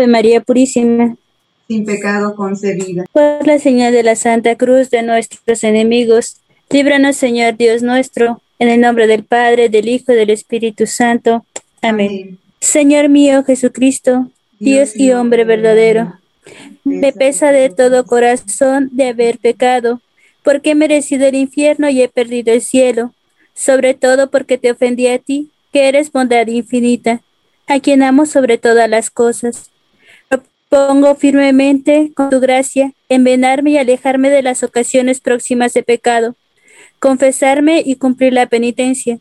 Ave María Purísima, sin pecado concebida. Por la señal de la Santa Cruz de nuestros enemigos, líbranos Señor Dios nuestro, en el nombre del Padre, del Hijo y del Espíritu Santo. Amén. Señor mío Jesucristo, Dios, y hombre verdadero, me pesa de todo corazón de haber pecado, porque he merecido el infierno y he perdido el cielo, sobre todo porque te ofendí a ti, que eres bondad infinita, a quien amo sobre todas las cosas. Propongo firmemente, con tu gracia, envenarme y alejarme de las ocasiones próximas de pecado, confesarme y cumplir la penitencia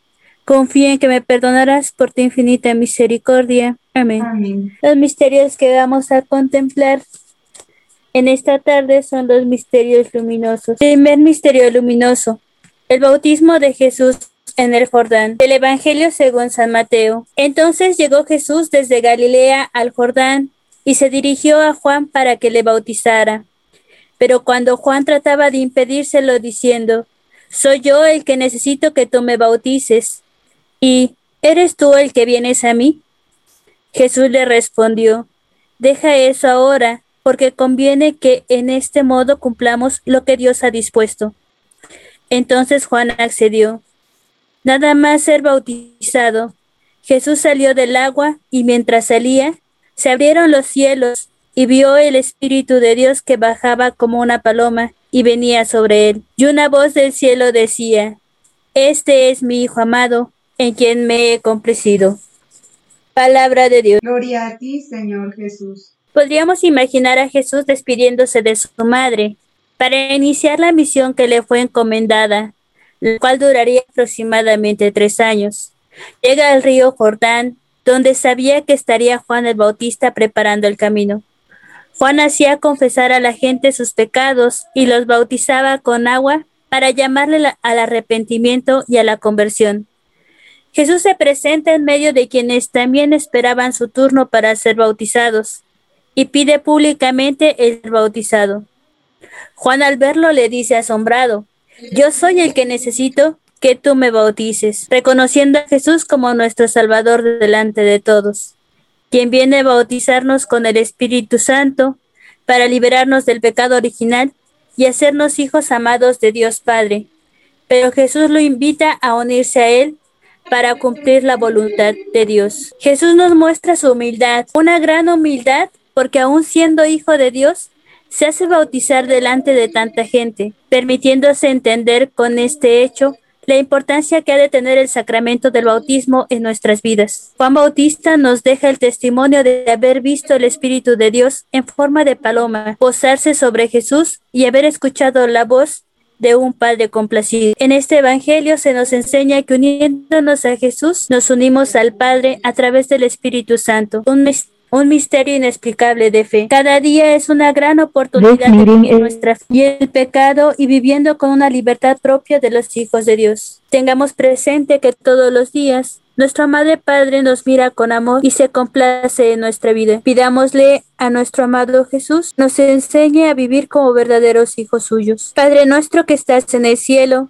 Confío en que me perdonarás por tu infinita misericordia. Amén. Los misterios que vamos a contemplar en esta tarde son los misterios luminosos. Primer misterio luminoso, el bautismo de Jesús en el Jordán. El Evangelio según San Mateo. Entonces llegó Jesús desde Galilea al Jordán y se dirigió a Juan para que le bautizara. Pero cuando Juan trataba de impedírselo diciendo, Soy yo el que necesito que tú me bautices, ¿Y eres tú el que vienes a mí? Jesús le respondió, Deja eso ahora, porque conviene que en este modo cumplamos lo que Dios ha dispuesto. Entonces Juan accedió. Nada más ser bautizado. Jesús salió del agua y mientras salía, se abrieron los cielos y vio el Espíritu de Dios que bajaba como una paloma y venía sobre él. Y una voz del cielo decía, Este es mi Hijo amado, en quien me he complacido. Palabra de Dios. Gloria a ti, Señor Jesús. Podríamos imaginar a Jesús despidiéndose de su madre para iniciar la misión que le fue encomendada, la cual duraría aproximadamente tres años. Llega al río Jordán, donde sabía que estaría Juan el Bautista preparando el camino. Juan hacía confesar a la gente sus pecados y los bautizaba con agua para llamarle al arrepentimiento y a la conversión. Jesús se presenta en medio de quienes también esperaban su turno para ser bautizados y pide públicamente el bautizado. Juan al verlo le dice asombrado, yo soy el que necesito que tú me bautices, reconociendo a Jesús como nuestro Salvador delante de todos, quien viene a bautizarnos con el Espíritu Santo para liberarnos del pecado original y hacernos hijos amados de Dios Padre. Pero Jesús lo invita a unirse a Él para cumplir la voluntad de Dios. Jesús nos muestra su humildad, una gran humildad, porque aún siendo hijo de Dios, se hace bautizar delante de tanta gente, permitiéndose entender con este hecho la importancia que ha de tener el sacramento del bautismo en nuestras vidas. Juan Bautista nos deja el testimonio de haber visto el Espíritu de Dios en forma de paloma posarse sobre Jesús y haber escuchado la voz de un Padre complacido. En este Evangelio se nos enseña que uniéndonos a Jesús, nos unimos al Padre a través del Espíritu Santo. Un, un misterio inexplicable de fe. Cada día es una gran oportunidad de vivir nuestra fe y el pecado y viviendo con una libertad propia de los hijos de Dios. Tengamos presente que todos los días nuestro Madre Padre nos mira con amor y se complace en nuestra vida. Pidámosle a nuestro amado Jesús nos enseñe a vivir como verdaderos hijos suyos. Padre nuestro que estás en el cielo,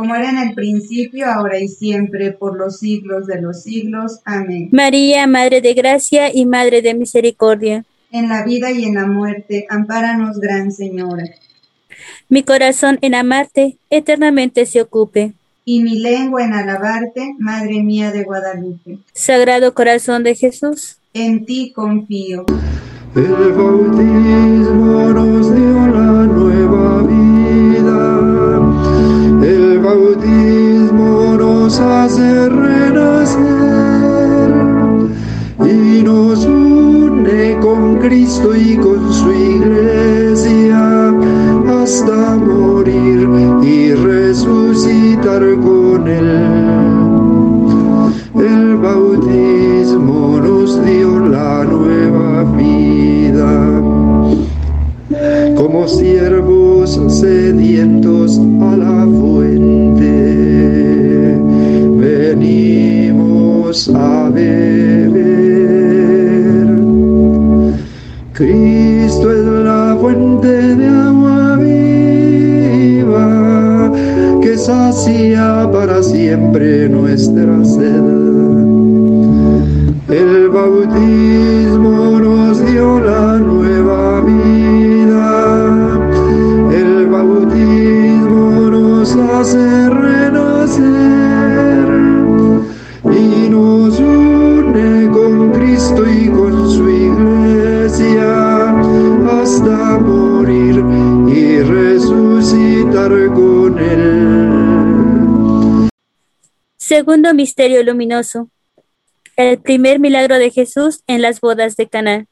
como era en el principio, ahora y siempre, por los siglos de los siglos. Amén. María, Madre de Gracia y Madre de Misericordia. En la vida y en la muerte, ampáranos, Gran Señora. Mi corazón en amarte eternamente se ocupe. Y mi lengua en alabarte, Madre mía de Guadalupe. Sagrado Corazón de Jesús. En ti confío. El bautismo nos dio la nueva nos hace renacer y nos une con Cristo y con su iglesia hasta morir y resucitar con él. El bautismo nos dio la nueva vida como siervos sedientos a la Cristo es la fuente de agua viva que sacia para siempre nuestra sed. Segundo misterio luminoso. El primer milagro de Jesús en las bodas de Caná.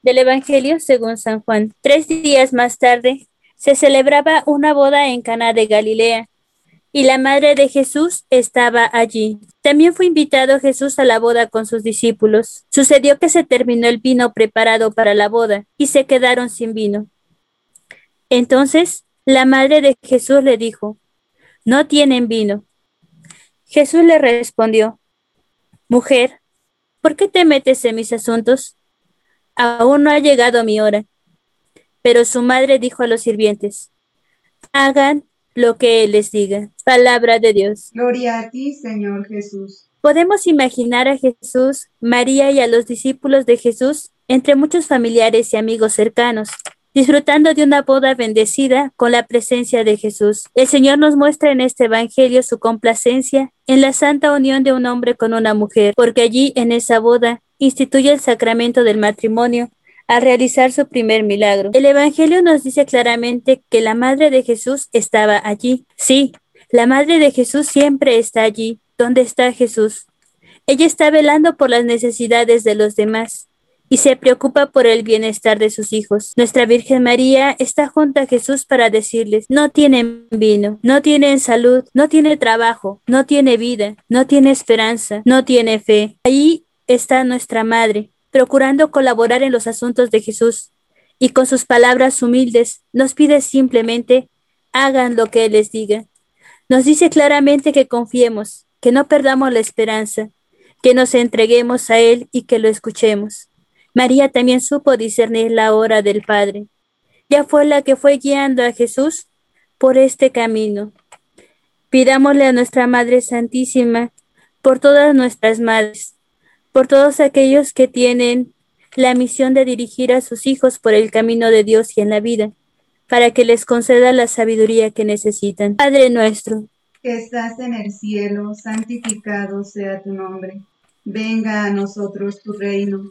Del Evangelio según San Juan. Tres días más tarde se celebraba una boda en Caná de Galilea y la madre de Jesús estaba allí. También fue invitado Jesús a la boda con sus discípulos. Sucedió que se terminó el vino preparado para la boda y se quedaron sin vino. Entonces la madre de Jesús le dijo, no tienen vino. Jesús le respondió, Mujer, ¿por qué te metes en mis asuntos? Aún no ha llegado mi hora. Pero su madre dijo a los sirvientes, Hagan lo que Él les diga. Palabra de Dios. Gloria a ti, Señor Jesús. Podemos imaginar a Jesús, María y a los discípulos de Jesús entre muchos familiares y amigos cercanos disfrutando de una boda bendecida con la presencia de Jesús. El Señor nos muestra en este Evangelio su complacencia en la santa unión de un hombre con una mujer, porque allí en esa boda instituye el sacramento del matrimonio al realizar su primer milagro. El Evangelio nos dice claramente que la Madre de Jesús estaba allí. Sí, la Madre de Jesús siempre está allí, donde está Jesús. Ella está velando por las necesidades de los demás y se preocupa por el bienestar de sus hijos. Nuestra Virgen María está junto a Jesús para decirles, no tienen vino, no tienen salud, no tiene trabajo, no tiene vida, no tiene esperanza, no tiene fe. Ahí está nuestra Madre, procurando colaborar en los asuntos de Jesús, y con sus palabras humildes nos pide simplemente, hagan lo que Él les diga. Nos dice claramente que confiemos, que no perdamos la esperanza, que nos entreguemos a Él y que lo escuchemos. María también supo discernir la hora del Padre. Ya fue la que fue guiando a Jesús por este camino. Pidámosle a nuestra Madre Santísima por todas nuestras madres, por todos aquellos que tienen la misión de dirigir a sus hijos por el camino de Dios y en la vida, para que les conceda la sabiduría que necesitan. Padre nuestro, que estás en el cielo, santificado sea tu nombre. Venga a nosotros tu reino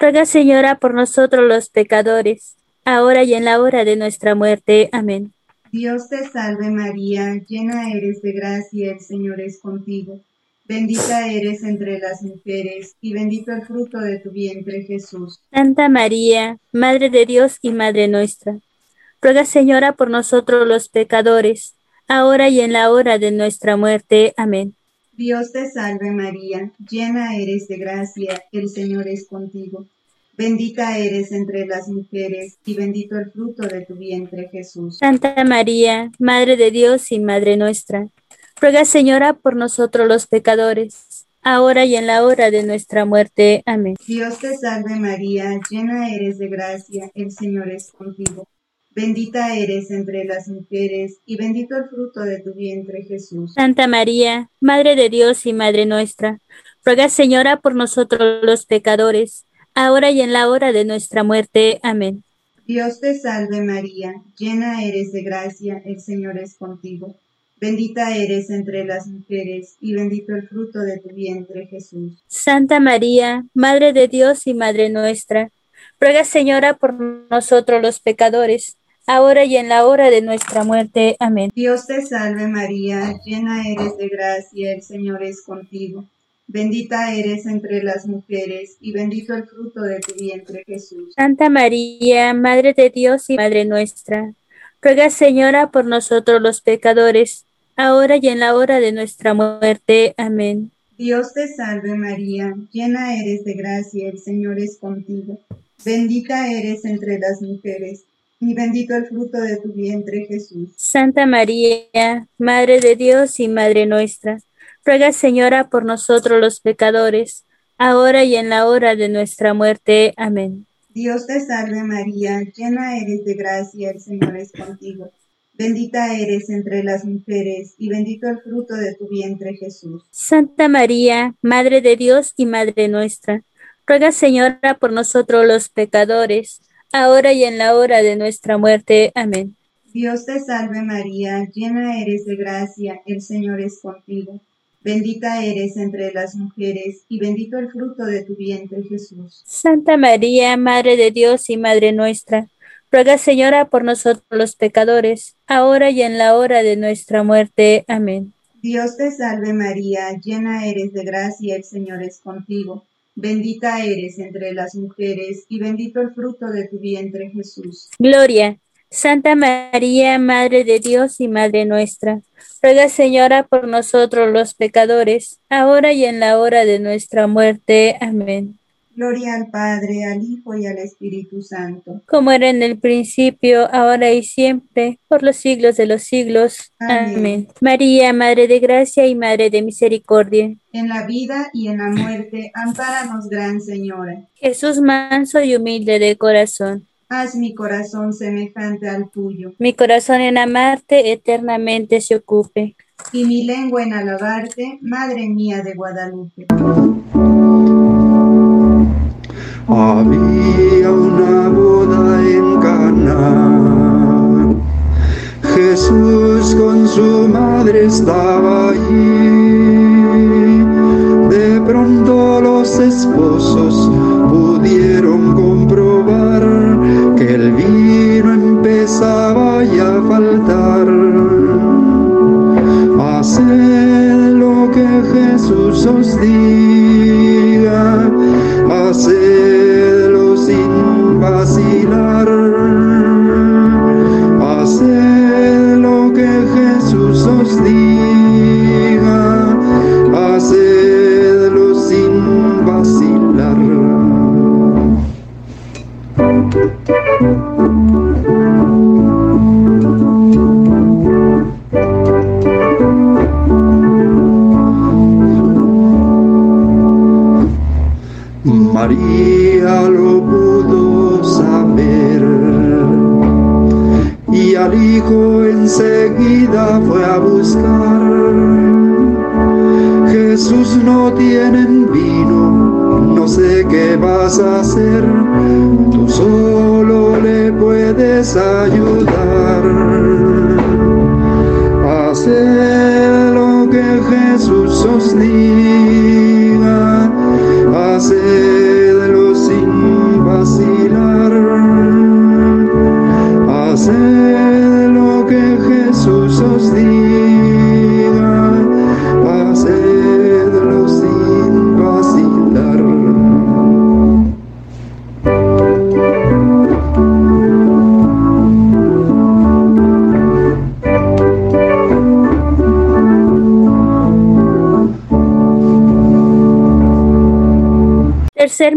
Ruega, Señora, por nosotros los pecadores, ahora y en la hora de nuestra muerte. Amén. Dios te salve María, llena eres de gracia, el Señor es contigo. Bendita eres entre las mujeres, y bendito el fruto de tu vientre Jesús. Santa María, Madre de Dios y Madre nuestra, ruega Señora por nosotros los pecadores, ahora y en la hora de nuestra muerte. Amén. Dios te salve María, llena eres de gracia, el Señor es contigo. Bendita eres entre las mujeres y bendito el fruto de tu vientre Jesús. Santa María, Madre de Dios y Madre nuestra, ruega Señora por nosotros los pecadores, ahora y en la hora de nuestra muerte. Amén. Dios te salve María, llena eres de gracia, el Señor es contigo. Bendita eres entre las mujeres, y bendito el fruto de tu vientre, Jesús. Santa María, Madre de Dios y Madre nuestra, ruega, Señora, por nosotros los pecadores, ahora y en la hora de nuestra muerte. Amén. Dios te salve María, llena eres de gracia, el Señor es contigo. Bendita eres entre las mujeres, y bendito el fruto de tu vientre, Jesús. Santa María, Madre de Dios y Madre nuestra, ruega, Señora, por nosotros los pecadores, ahora y en la hora de nuestra muerte. Amén. Dios te salve María, llena eres de gracia, el Señor es contigo. Bendita eres entre las mujeres, y bendito el fruto de tu vientre Jesús. Santa María, Madre de Dios y Madre nuestra, ruega Señora por nosotros los pecadores, ahora y en la hora de nuestra muerte. Amén. Dios te salve María, llena eres de gracia, el Señor es contigo. Bendita eres entre las mujeres y bendito el fruto de tu vientre, Jesús. Santa María, Madre de Dios y Madre nuestra, ruega, Señora, por nosotros los pecadores, ahora y en la hora de nuestra muerte. Amén. Dios te salve María, llena eres de gracia, el Señor es contigo. Bendita eres entre las mujeres, y bendito el fruto de tu vientre, Jesús. Santa María, Madre de Dios y Madre nuestra, ruega, Señora, por nosotros los pecadores, ahora y en la hora de nuestra muerte. Amén. Dios te salve María, llena eres de gracia, el Señor es contigo. Bendita eres entre las mujeres, y bendito el fruto de tu vientre, Jesús. Santa María, Madre de Dios y Madre nuestra, ruega Señora por nosotros los pecadores, ahora y en la hora de nuestra muerte. Amén. Dios te salve María, llena eres de gracia, el Señor es contigo. Bendita eres entre las mujeres, y bendito el fruto de tu vientre, Jesús. Gloria. Santa María, Madre de Dios y Madre nuestra, ruega Señora por nosotros los pecadores, ahora y en la hora de nuestra muerte. Amén. Gloria al Padre, al Hijo y al Espíritu Santo. como era en el principio, ahora y siempre, por los siglos de los siglos. Amén. Amén. María, Madre de Gracia y Madre de Misericordia. En la vida y en la muerte, ampáranos, Gran Señora. Jesús manso y humilde de corazón. Haz mi corazón semejante al tuyo, Mi corazón en amarte eternamente se ocupe. y mi lengua en alabarte, Madre mía de Guadalupe. Había una boda en Cana. Jesús con su madre estaba allí. De pronto los esposos María lo pudo saber y al hijo enseguida fue a buscar. Jesús no tienen vino, no sé qué vas a hacer, tú solo le puedes ayudar. Haced lo que Jesús os diga,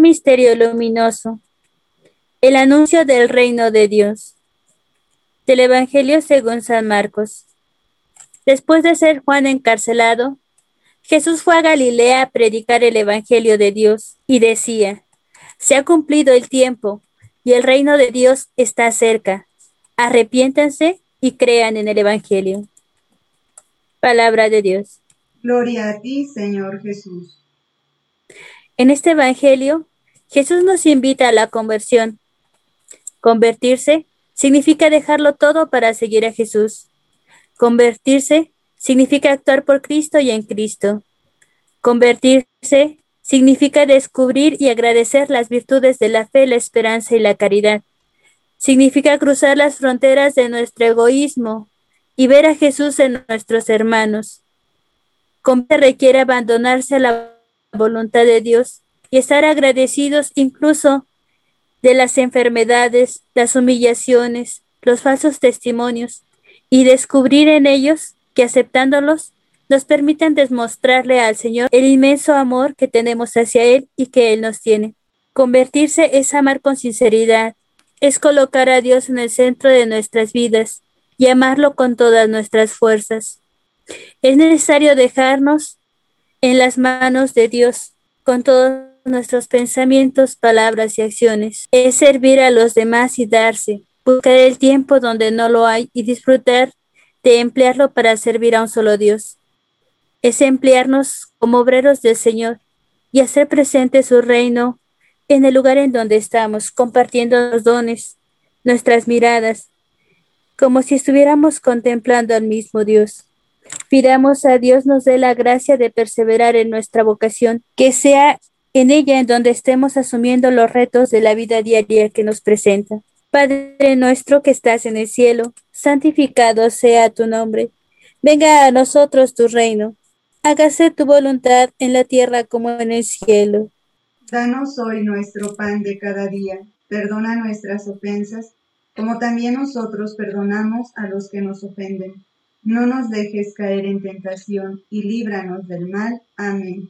misterio luminoso. El anuncio del reino de Dios. Del Evangelio según San Marcos. Después de ser Juan encarcelado, Jesús fue a Galilea a predicar el Evangelio de Dios y decía, se ha cumplido el tiempo y el reino de Dios está cerca. Arrepiéntanse y crean en el Evangelio. Palabra de Dios. Gloria a ti, Señor Jesús. En este Evangelio, Jesús nos invita a la conversión. Convertirse significa dejarlo todo para seguir a Jesús. Convertirse significa actuar por Cristo y en Cristo. Convertirse significa descubrir y agradecer las virtudes de la fe, la esperanza y la caridad. Significa cruzar las fronteras de nuestro egoísmo y ver a Jesús en nuestros hermanos. Convertirse requiere abandonarse a la voluntad de Dios y estar agradecidos incluso de las enfermedades, las humillaciones, los falsos testimonios y descubrir en ellos que aceptándolos nos permitan demostrarle al Señor el inmenso amor que tenemos hacia Él y que Él nos tiene. Convertirse es amar con sinceridad, es colocar a Dios en el centro de nuestras vidas y amarlo con todas nuestras fuerzas. Es necesario dejarnos en las manos de Dios con todos nuestros pensamientos, palabras y acciones. Es servir a los demás y darse, buscar el tiempo donde no lo hay y disfrutar de emplearlo para servir a un solo Dios. Es emplearnos como obreros del Señor y hacer presente su reino en el lugar en donde estamos, compartiendo los dones, nuestras miradas, como si estuviéramos contemplando al mismo Dios. Pidamos a Dios nos dé la gracia de perseverar en nuestra vocación, que sea en ella en donde estemos asumiendo los retos de la vida diaria que nos presenta. Padre nuestro que estás en el cielo, santificado sea tu nombre. Venga a nosotros tu reino. Hágase tu voluntad en la tierra como en el cielo. Danos hoy nuestro pan de cada día. Perdona nuestras ofensas, como también nosotros perdonamos a los que nos ofenden. No nos dejes caer en tentación y líbranos del mal. Amén.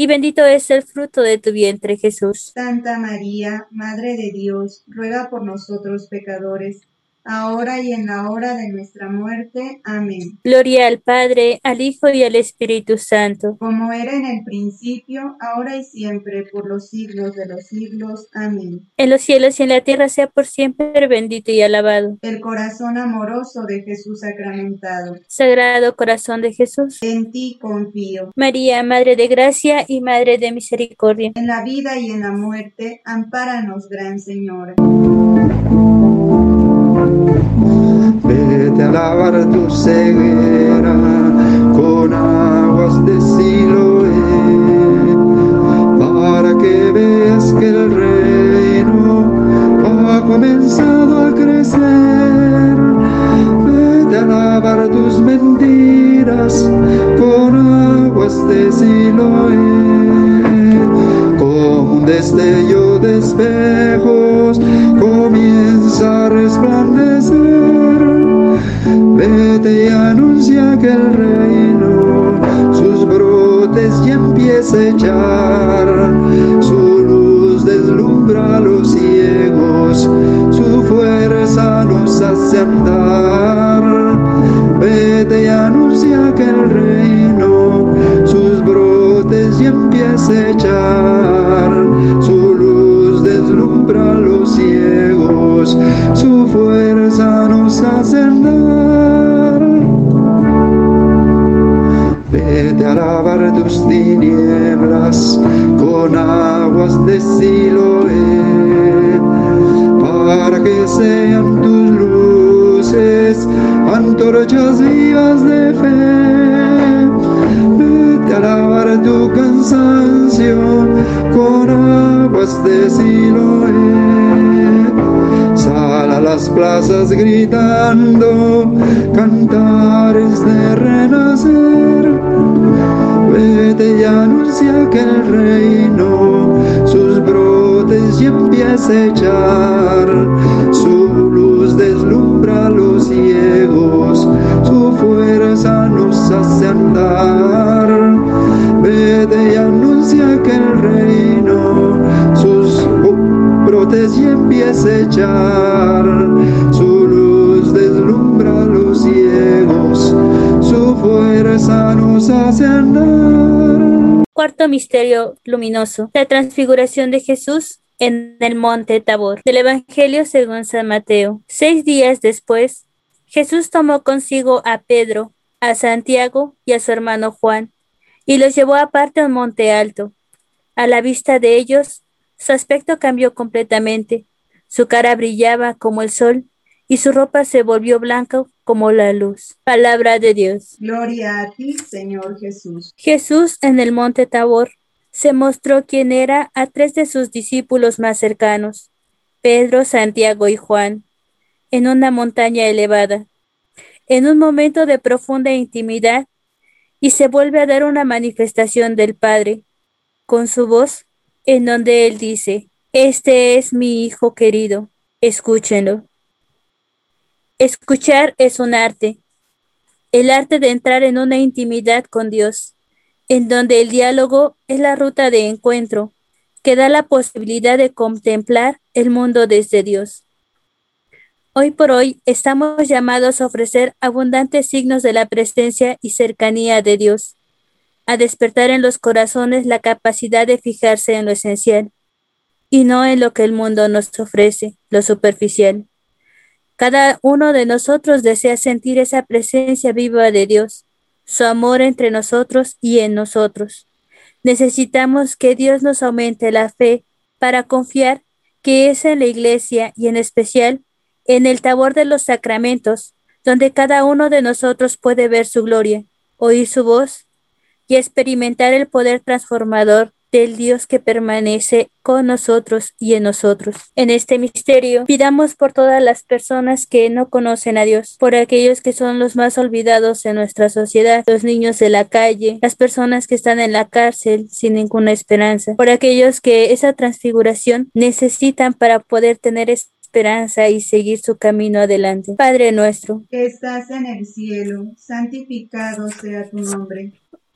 y bendito es el fruto de tu vientre, Jesús. Santa María, Madre de Dios, ruega por nosotros pecadores, ahora y en la hora de nuestra muerte. Amén. Gloria al Padre, al Hijo y al Espíritu Santo. Como era en el principio, ahora y siempre, por los siglos de los siglos. Amén. En los cielos y en la tierra sea por siempre bendito y alabado. El corazón amoroso de Jesús sacramentado. Sagrado corazón de Jesús. En ti confío. María, Madre de Gracia y Madre de Misericordia. En la vida y en la muerte, ampáranos, Gran Señora. Vete a lavar tu ceguera con aguas de Siloé, para que veas que el reino ha comenzado a crecer. Vete a lavar tus mentiras con aguas de Siloé, como un destello de espejos comienza a resplandecer. Que el reino sus brotes ya empieza a echar. Plazas gritando cantares de renacer. Vete y anuncia que el reino sus brotes y empieza a echar. Su luz deslumbra a los ciegos, su fuerza nos hace andar. Vete y anuncia que el reino sus brotes y empieza a echar. Cuarto misterio luminoso, la transfiguración de Jesús en el monte Tabor, del Evangelio según San Mateo. Seis días después, Jesús tomó consigo a Pedro, a Santiago y a su hermano Juan, y los llevó aparte a un monte alto. A la vista de ellos, su aspecto cambió completamente, su cara brillaba como el sol y su ropa se volvió blanca como la luz. Palabra de Dios. Gloria a ti, Señor Jesús. Jesús en el monte Tabor se mostró quién era a tres de sus discípulos más cercanos, Pedro, Santiago y Juan, en una montaña elevada, en un momento de profunda intimidad, y se vuelve a dar una manifestación del Padre, con su voz, en donde Él dice, Este es mi Hijo querido, escúchenlo. Escuchar es un arte, el arte de entrar en una intimidad con Dios en donde el diálogo es la ruta de encuentro que da la posibilidad de contemplar el mundo desde Dios. Hoy por hoy estamos llamados a ofrecer abundantes signos de la presencia y cercanía de Dios, a despertar en los corazones la capacidad de fijarse en lo esencial y no en lo que el mundo nos ofrece, lo superficial. Cada uno de nosotros desea sentir esa presencia viva de Dios su amor entre nosotros y en nosotros. Necesitamos que Dios nos aumente la fe para confiar que es en la iglesia y en especial en el tabor de los sacramentos, donde cada uno de nosotros puede ver su gloria, oír su voz y experimentar el poder transformador del Dios que permanece con nosotros y en nosotros. En este misterio, pidamos por todas las personas que no conocen a Dios, por aquellos que son los más olvidados en nuestra sociedad, los niños de la calle, las personas que están en la cárcel sin ninguna esperanza, por aquellos que esa transfiguración necesitan para poder tener esperanza y seguir su camino adelante. Padre nuestro, que estás en el cielo, santificado sea tu nombre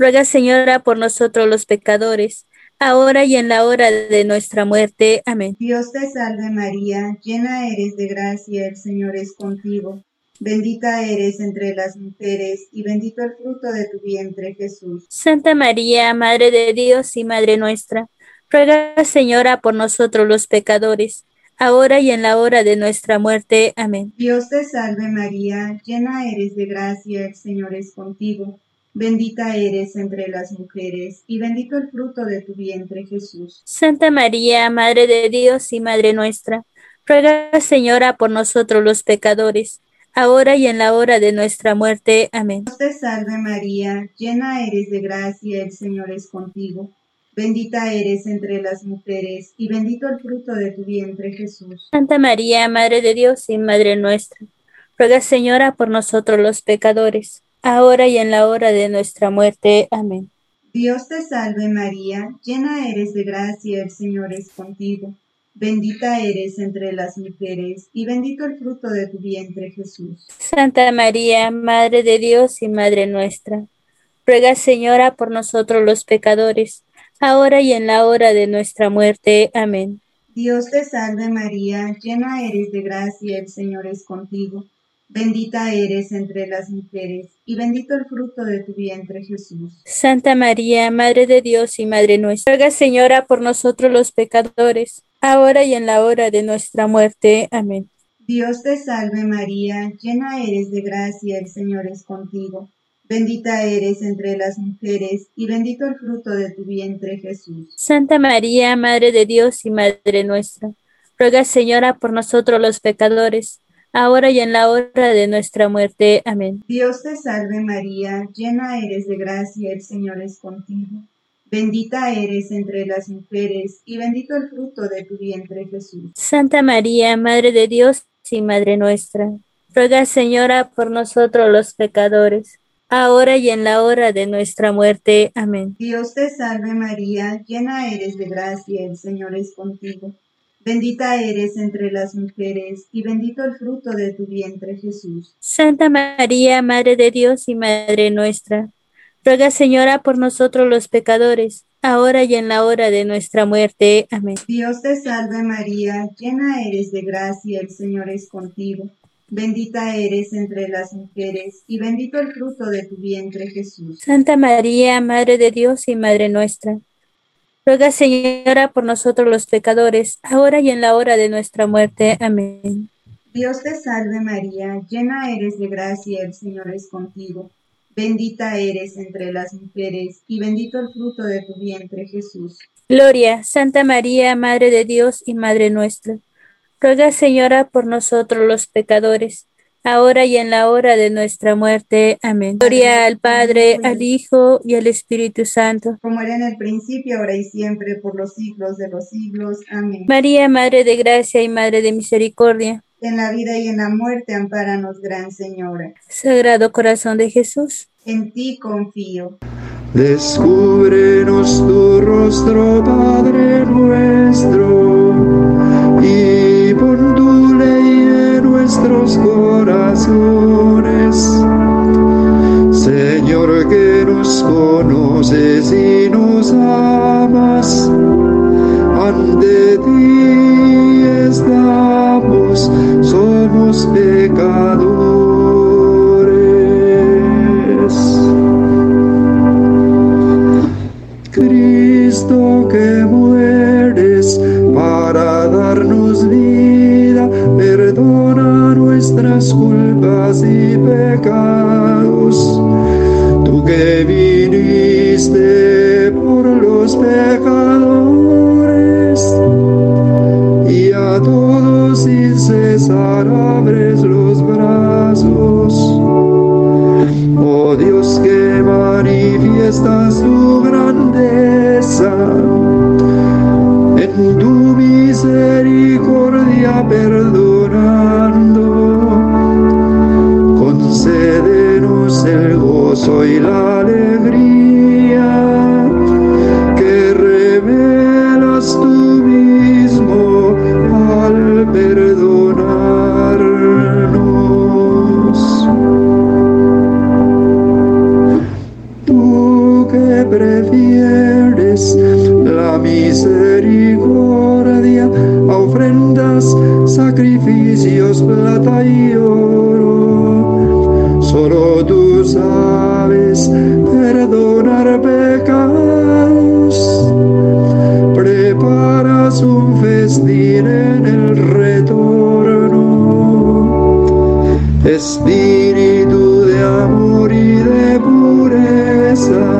Ruega, Señora, por nosotros los pecadores, ahora y en la hora de nuestra muerte. Amén. Dios te salve María, llena eres de gracia, el Señor es contigo. Bendita eres entre las mujeres, y bendito el fruto de tu vientre, Jesús. Santa María, Madre de Dios y Madre nuestra, ruega, Señora, por nosotros los pecadores, ahora y en la hora de nuestra muerte. Amén. Dios te salve María, llena eres de gracia, el Señor es contigo. Bendita eres entre las mujeres, y bendito el fruto de tu vientre, Jesús. Santa María, Madre de Dios y Madre nuestra, ruega, Señora, por nosotros los pecadores, ahora y en la hora de nuestra muerte. Amén. Dios te salve María, llena eres de gracia, el Señor es contigo. Bendita eres entre las mujeres, y bendito el fruto de tu vientre, Jesús. Santa María, Madre de Dios y Madre nuestra, ruega, Señora, por nosotros los pecadores ahora y en la hora de nuestra muerte. Amén. Dios te salve María, llena eres de gracia, el Señor es contigo. Bendita eres entre las mujeres, y bendito el fruto de tu vientre Jesús. Santa María, Madre de Dios y Madre nuestra, Ruega, Señora, por nosotros los pecadores, ahora y en la hora de nuestra muerte. Amén. Dios te salve María, llena eres de gracia, el Señor es contigo. Bendita eres entre las mujeres, y bendito el fruto de tu vientre Jesús. Santa María, Madre de Dios y Madre nuestra, ruega Señora por nosotros los pecadores, ahora y en la hora de nuestra muerte. Amén. Dios te salve María, llena eres de gracia, el Señor es contigo. Bendita eres entre las mujeres, y bendito el fruto de tu vientre Jesús. Santa María, Madre de Dios y Madre nuestra, ruega Señora por nosotros los pecadores, ahora y en la hora de nuestra muerte. Amén. Dios te salve María, llena eres de gracia, el Señor es contigo. Bendita eres entre las mujeres, y bendito el fruto de tu vientre Jesús. Santa María, Madre de Dios y Madre nuestra, ruega Señora por nosotros los pecadores, ahora y en la hora de nuestra muerte. Amén. Dios te salve María, llena eres de gracia, el Señor es contigo. Bendita eres entre las mujeres, y bendito el fruto de tu vientre Jesús. Santa María, Madre de Dios y Madre nuestra, ruega Señora por nosotros los pecadores, ahora y en la hora de nuestra muerte. Amén. Dios te salve María, llena eres de gracia, el Señor es contigo. Bendita eres entre las mujeres, y bendito el fruto de tu vientre Jesús. Santa María, Madre de Dios y Madre nuestra, ruega Señora por nosotros los pecadores, ahora y en la hora de nuestra muerte. Amén. Dios te salve María, llena eres de gracia, el Señor es contigo. Bendita eres entre las mujeres, y bendito el fruto de tu vientre Jesús. Gloria, Santa María, Madre de Dios y Madre nuestra, ruega Señora por nosotros los pecadores, ahora y en la hora de nuestra muerte. Amén. Gloria al Padre, al Hijo y al Espíritu Santo. Como era en el principio, ahora y siempre, por los siglos de los siglos. Amén. María, Madre de Gracia y Madre de Misericordia. En la vida y en la muerte, ampáranos, Gran Señora. Sagrado Corazón de Jesús. En ti confío. Descúbrenos tu rostro, Padre nuestro, y nuestros corazones. Señor, que nos conoces y nos amas, Espíritu de amor y de pureza,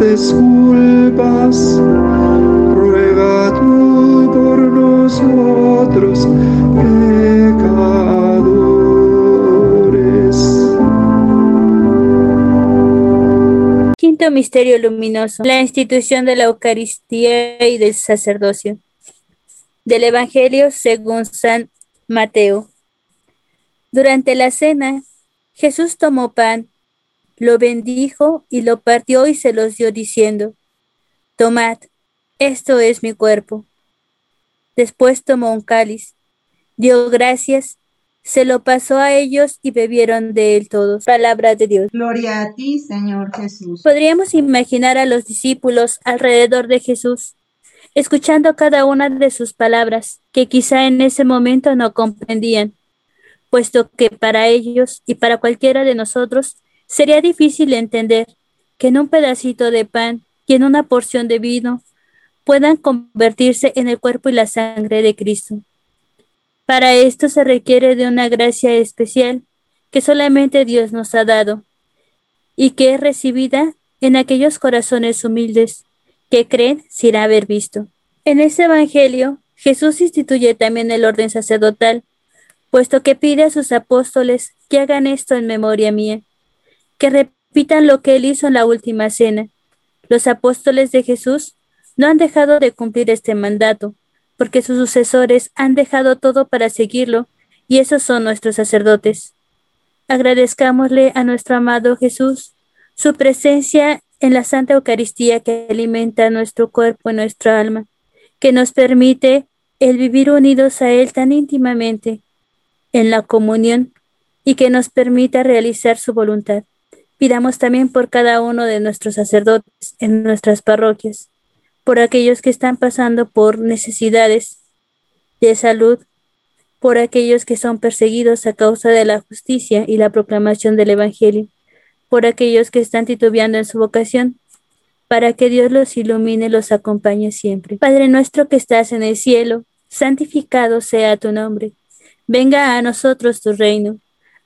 disculpas. Ruega tú por nosotros, pecadores. Quinto misterio luminoso, la institución de la Eucaristía y del sacerdocio. Del Evangelio según San Mateo. Durante la cena, Jesús tomó pan lo bendijo y lo partió y se los dio diciendo, Tomad, esto es mi cuerpo. Después tomó un cáliz, dio gracias se lo pasó a ellos y bebieron de él todos. Palabra de Dios. Gloria a ti, Señor Jesús. Podríamos imaginar a los discípulos alrededor de Jesús, escuchando cada una de sus palabras, que quizá en ese momento no comprendían, puesto que para ellos y para cualquiera de nosotros sería difícil entender que en un pedacito de pan y en una porción de vino puedan convertirse en el cuerpo y la sangre de Cristo. Para esto se requiere de una gracia especial que solamente Dios nos ha dado y que es recibida en aquellos corazones humildes que creen sin haber visto. En este Evangelio, Jesús instituye también el orden sacerdotal, puesto que pide a sus apóstoles que hagan esto en memoria mía, que repitan lo que él hizo en la última cena. Los apóstoles de Jesús no han dejado de cumplir este mandato, porque sus sucesores han dejado todo para seguirlo, y esos son nuestros sacerdotes. Agradezcámosle a nuestro amado Jesús su presencia en la Santa Eucaristía que alimenta nuestro cuerpo y nuestra alma, que nos permite el vivir unidos a Él tan íntimamente en la comunión y que nos permita realizar su voluntad. Pidamos también por cada uno de nuestros sacerdotes en nuestras parroquias, por aquellos que están pasando por necesidades de salud, por aquellos que son perseguidos a causa de la justicia y la proclamación del Evangelio, por aquellos que están titubeando en su vocación, para que Dios los ilumine y los acompañe siempre. Padre nuestro que estás en el cielo, santificado sea tu nombre. Venga a nosotros tu reino.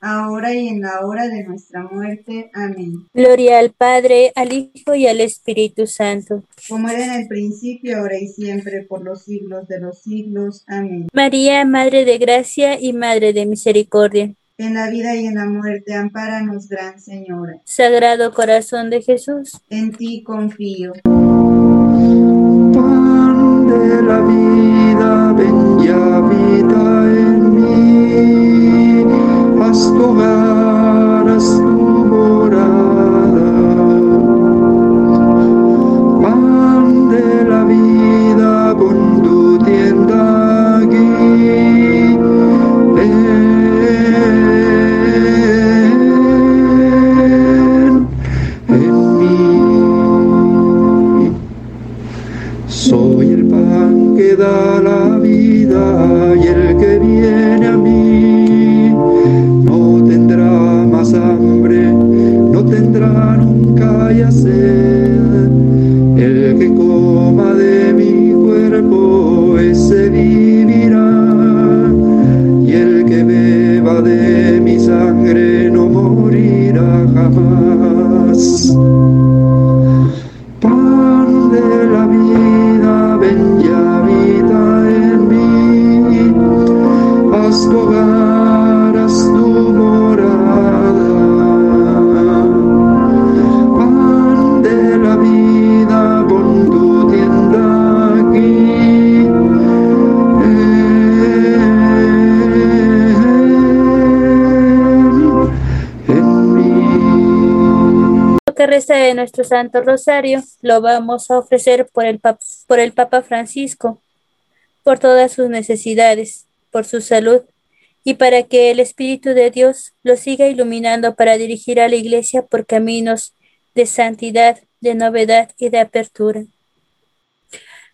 ahora y en la hora de nuestra muerte. Amén. Gloria al Padre, al Hijo y al Espíritu Santo. Como era en el principio, ahora y siempre, por los siglos de los siglos. Amén. María, Madre de Gracia y Madre de Misericordia. En la vida y en la muerte, ampáranos, Gran Señora. Sagrado Corazón de Jesús. En ti confío. Pan de la vida, ven y habita. Haz tu hogar, haz tu morada. Pan de la vida, pon tu tienda aquí. En mí. Soy el pan que da de mi sangre no morirá jamás. Nuestro Santo Rosario lo vamos a ofrecer por el, pap- por el Papa Francisco, por todas sus necesidades, por su salud y para que el Espíritu de Dios lo siga iluminando para dirigir a la Iglesia por caminos de santidad, de novedad y de apertura.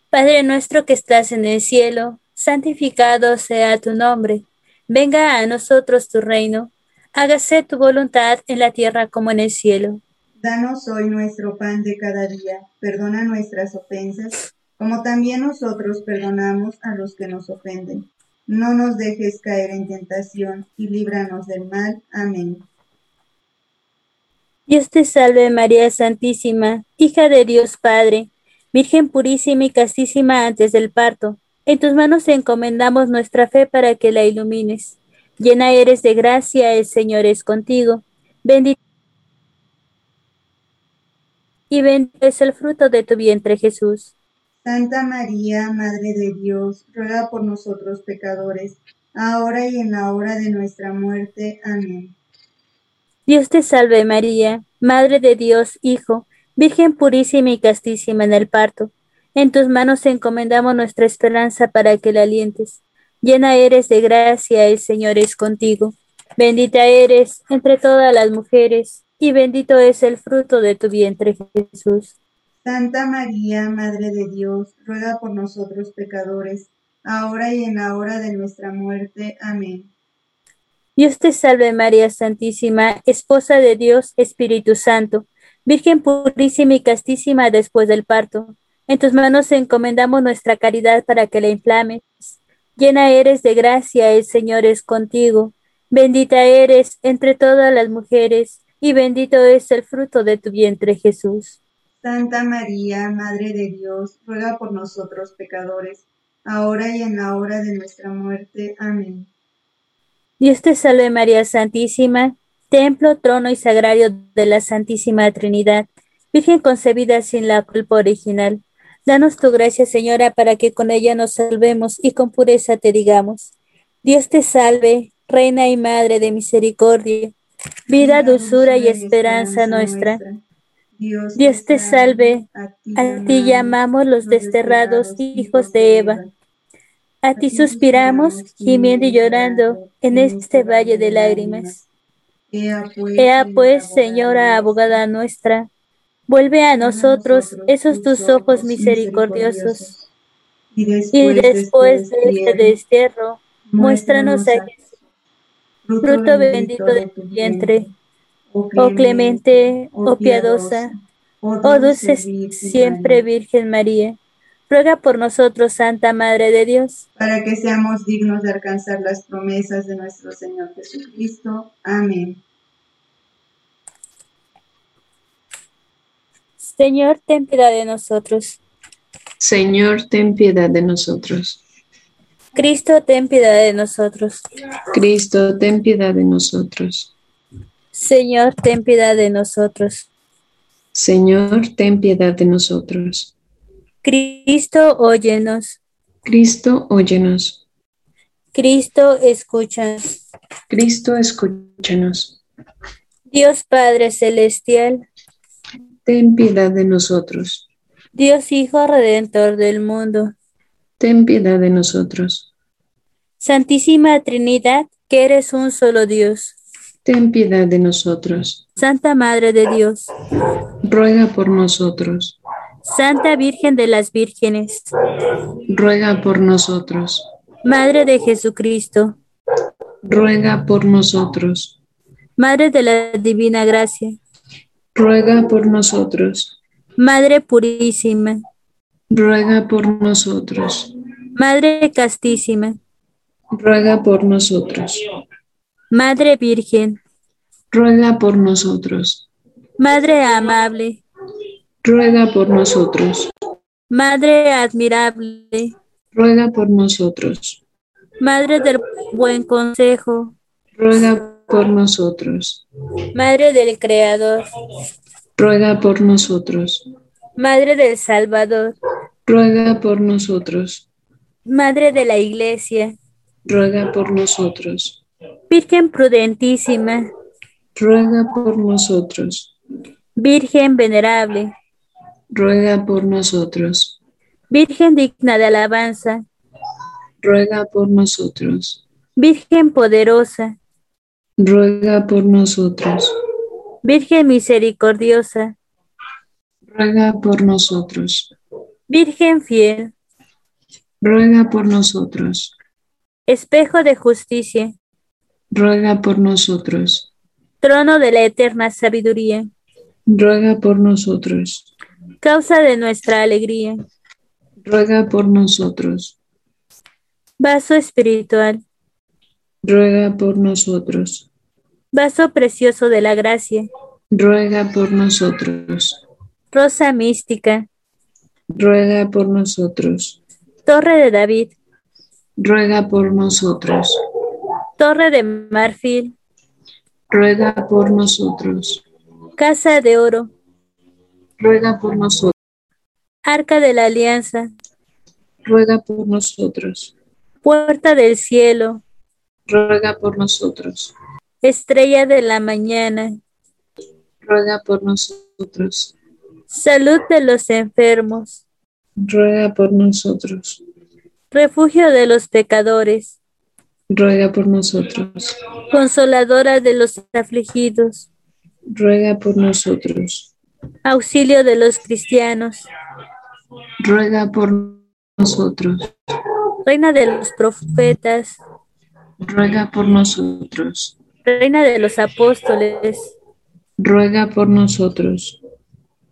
Padre nuestro que estás en el cielo, santificado sea tu nombre. Venga a nosotros tu reino. Hágase tu voluntad en la tierra como en el cielo. Danos hoy nuestro pan de cada día, perdona nuestras ofensas, como también nosotros perdonamos a los que nos ofenden. No nos dejes caer en tentación y líbranos del mal. Amén. Dios te salve María Santísima, hija de Dios Padre, Virgen purísima y castísima antes del parto. En tus manos encomendamos nuestra fe para que la ilumines. Llena eres de gracia, el Señor es contigo. Bendita y bendito es el fruto de tu vientre Jesús. Santa María, Madre de Dios, ruega por nosotros pecadores, ahora y en la hora de nuestra muerte. Amén. Dios te salve María, Madre de Dios, Hijo, Virgen purísima y castísima en el parto. En tus manos encomendamos nuestra esperanza para que la alientes. Llena eres de gracia, el Señor es contigo. Bendita eres entre todas las mujeres, y bendito es el fruto de tu vientre Jesús. Santa María, Madre de Dios, ruega por nosotros pecadores, ahora y en la hora de nuestra muerte. Amén. Dios te salve María Santísima, Esposa de Dios, Espíritu Santo, Virgen purísima y castísima después del parto. En tus manos encomendamos nuestra caridad para que la inflames. Llena eres de gracia, el Señor es contigo. Bendita eres entre todas las mujeres, y bendito es el fruto de tu vientre Jesús. Santa María, Madre de Dios, ruega por nosotros pecadores, ahora y en la hora de nuestra muerte. Amén. Dios te salve María Santísima, templo, trono y sagrario de la Santísima Trinidad. Virgen concebida sin la culpa original. Danos tu gracia, Señora, para que con ella nos salvemos y con pureza te digamos. Dios te salve, Reina y Madre de misericordia, vida, dulzura y esperanza nuestra. Dios te salve, a ti llamamos los desterrados hijos de Eva. A ti suspiramos, gimiendo y llorando en este valle de lágrimas. Ea pues, pues Señora abogada nuestra, vuelve a nosotros esos tus ojos misericordiosos. Y después de este destierro, muéstranos a Jesús, fruto bendito de tu vientre oh clemente, oh piadosa, oh dulce siempre Virgen María, ruega por nosotros, Santa Madre de Dios, para que seamos dignos de alcanzar las promesas de nuestro Señor Jesucristo. Amén. Señor, ten piedad de nosotros. Señor, ten piedad de nosotros. Cristo, ten piedad de nosotros. Cristo, ten piedad de nosotros. Señor, ten piedad de nosotros. Señor, ten piedad de nosotros. Cristo, óyenos. Cristo, óyenos. Cristo, escúchanos. Cristo, escúchanos. Dios Padre Celestial, ten piedad de nosotros. Dios Hijo Redentor del mundo, ten piedad de nosotros. Santísima Trinidad, que eres un solo Dios ten piedad de nosotros. Santa Madre de Dios, ruega por nosotros. Santa Virgen de las Vírgenes, ruega por nosotros. Madre de Jesucristo, ruega por nosotros. Madre de la Divina Gracia, ruega por nosotros. Madre Purísima, ruega por nosotros. Madre Castísima, ruega por nosotros. Madre Virgen, ruega por nosotros. Madre amable, ruega por nosotros. Madre admirable, ruega por nosotros. Madre del buen consejo, ruega por nosotros. Madre del Creador, ruega por nosotros. Madre del Salvador, ruega por nosotros. Madre de la Iglesia, ruega por nosotros. Virgen prudentísima, ruega por nosotros. Virgen venerable, ruega por nosotros. Virgen digna de alabanza, ruega por nosotros. Virgen poderosa, ruega por nosotros. Virgen misericordiosa, ruega por nosotros. Virgen fiel, ruega por nosotros. Espejo de justicia, ruega por nosotros. Trono de la eterna sabiduría, ruega por nosotros. Causa de nuestra alegría, ruega por nosotros. Vaso espiritual, ruega por nosotros. Vaso precioso de la gracia, ruega por nosotros. Rosa mística, ruega por nosotros. Torre de David, ruega por nosotros. Torre de marfil, ruega por nosotros. Casa de oro, ruega por nosotros. Arca de la alianza, ruega por nosotros. Puerta del cielo, ruega por nosotros. Estrella de la mañana, ruega por nosotros. Salud de los enfermos, ruega por nosotros. Refugio de los pecadores, ruega por nosotros. Consoladora de los afligidos, ruega por nosotros. Auxilio de los cristianos, ruega por nosotros. Reina de los profetas, ruega por nosotros. Reina de los apóstoles, ruega por nosotros.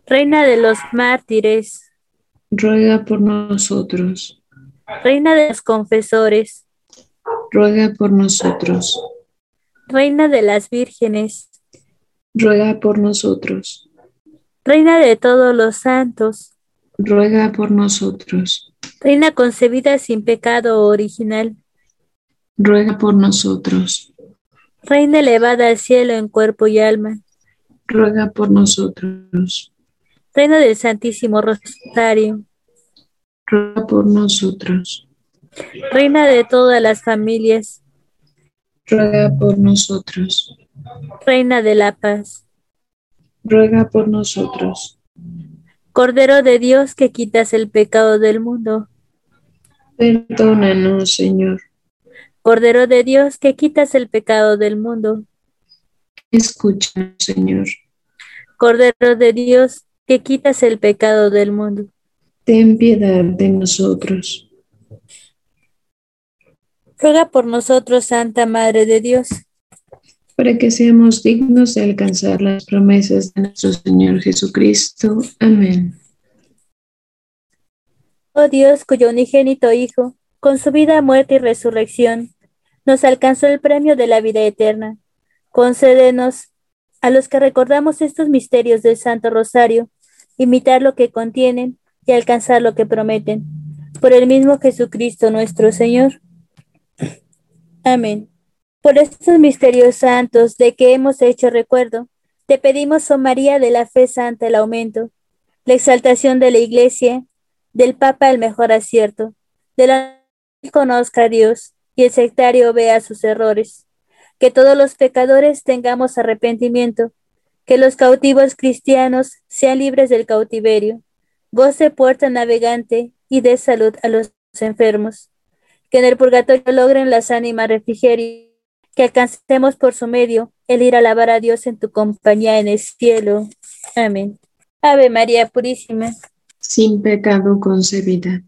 Reina de los mártires, ruega por nosotros. Reina de los confesores, ruega por nosotros. Reina de las vírgenes, ruega por nosotros. Reina de todos los santos, ruega por nosotros. Reina concebida sin pecado original, ruega por nosotros. Reina elevada al cielo en cuerpo y alma, ruega por nosotros. Reina del Santísimo Rosario, ruega por nosotros. Reina de todas las familias, ruega por nosotros. Reina de la paz, ruega por nosotros. Cordero de Dios que quitas el pecado del mundo, perdónanos, Señor. Cordero de Dios que quitas el pecado del mundo, escúchanos, Señor. Cordero de Dios que quitas el pecado del mundo, ten piedad de nosotros. Ruega por nosotros, Santa Madre de Dios, para que seamos dignos de alcanzar las promesas de nuestro Señor Jesucristo. Amén. Oh Dios, cuyo unigénito Hijo, con su vida, muerte y resurrección, nos alcanzó el premio de la vida eterna. Concédenos a los que recordamos estos misterios del Santo Rosario, imitar lo que contienen y alcanzar lo que prometen. Por el mismo Jesucristo nuestro Señor. Amén. Por estos misterios santos de que hemos hecho recuerdo, te pedimos, oh María, de la fe santa el aumento, la exaltación de la Iglesia, del Papa el mejor acierto, de la que conozca a Dios y el sectario vea sus errores, que todos los pecadores tengamos arrepentimiento, que los cautivos cristianos sean libres del cautiverio, goce puerta navegante y dé salud a los enfermos que en el purgatorio logren las ánimas refrigerio, que alcancemos por su medio el ir a alabar a Dios en tu compañía en el cielo. Amén. Ave María Purísima. Sin pecado concebida.